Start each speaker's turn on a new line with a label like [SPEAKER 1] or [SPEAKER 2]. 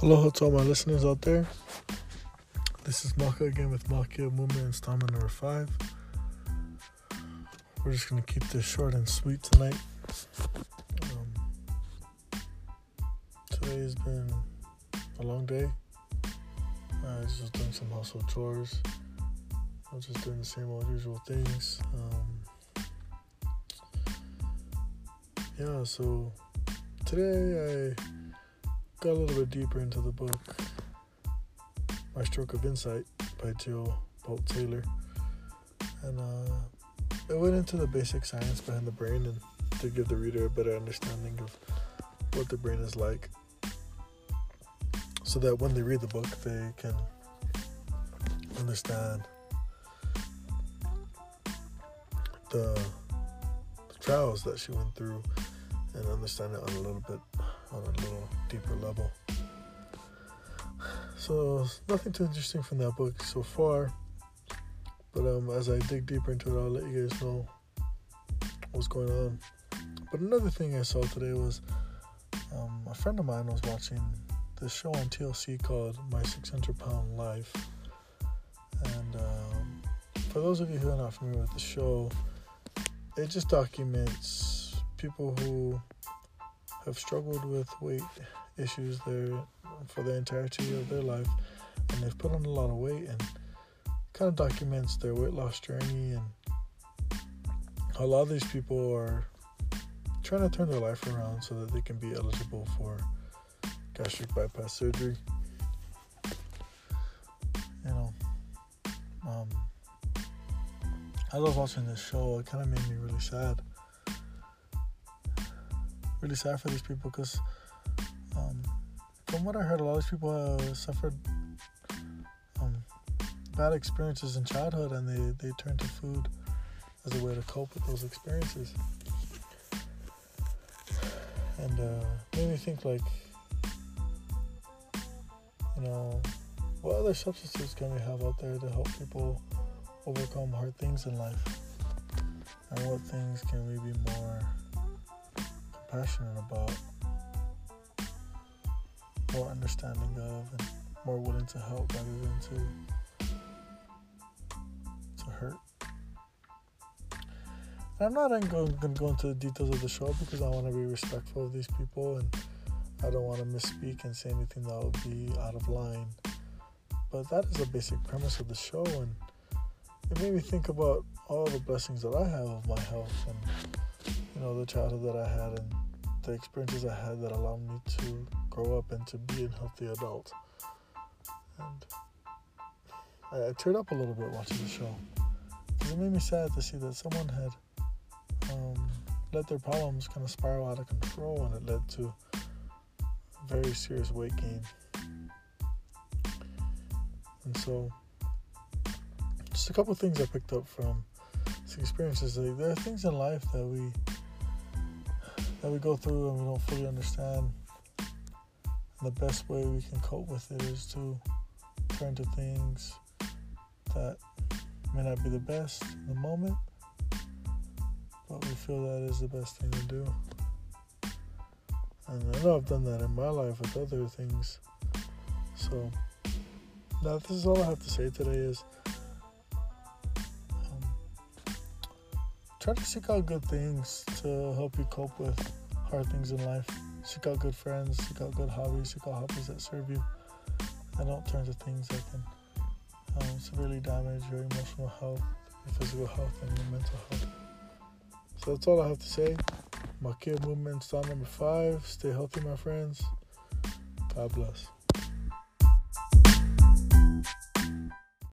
[SPEAKER 1] Hello to all my listeners out there. This is Maka again with Makia Movement installment number five. We're just gonna keep this short and sweet tonight. Um, today has been a long day. I was just doing some household chores. I was just doing the same old usual things. Um, yeah, so today I got a little bit deeper into the book My Stroke of Insight by Jill Bolte Taylor. And uh, it went into the basic science behind the brain and to give the reader a better understanding of what the brain is like. So that when they read the book, they can understand the, the trials that she went through and understand it on a little bit on a little deeper level. So nothing too interesting from that book so far. But um, as I dig deeper into it, I'll let you guys know what's going on. But another thing I saw today was um, a friend of mine was watching this show on TLC called My 600 Pound Life. And um, for those of you who are not familiar with the show, it just documents people who have struggled with weight issues there for the entirety of their life, and they've put on a lot of weight, and kind of documents their weight loss journey and a lot of these people are trying to turn their life around so that they can be eligible for gastric bypass surgery. You know, um, I love watching this show. It kind of made me really sad really sad for these people because, um, from what I heard, a lot of these people have suffered um, bad experiences in childhood and they, they turn to food as a way to cope with those experiences. And uh, made me think, like, you know, what other substitutes can we have out there to help people overcome hard things in life? And what things can we be more passionate about, more understanding of, and more willing to help rather than to to hurt. And I'm not going to go into the details of the show because I want to be respectful of these people and I don't want to misspeak and say anything that would be out of line. But that is the basic premise of the show, and it made me think about all the blessings that I have of my health and you know the childhood that I had and the experiences I had that allowed me to grow up and to be a healthy adult. And I, I teared up a little bit watching the show it made me sad to see that someone had um, let their problems kind of spiral out of control and it led to very serious weight gain. And so, just a couple things I picked up from these experiences. There are things in life that we that we go through and we don't fully understand. And the best way we can cope with it is to turn to things that may not be the best in the moment, but we feel that is the best thing to do. And I know I've done that in my life with other things. So, now this is all I have to say today is try to seek out good things to help you cope with hard things in life. Seek out good friends, seek out good hobbies, seek out hobbies that serve you, and don't turn to things that can um, severely damage your emotional health, your physical health, and your mental health. So that's all I have to say. Makia Movement style number five. Stay healthy, my friends. God bless.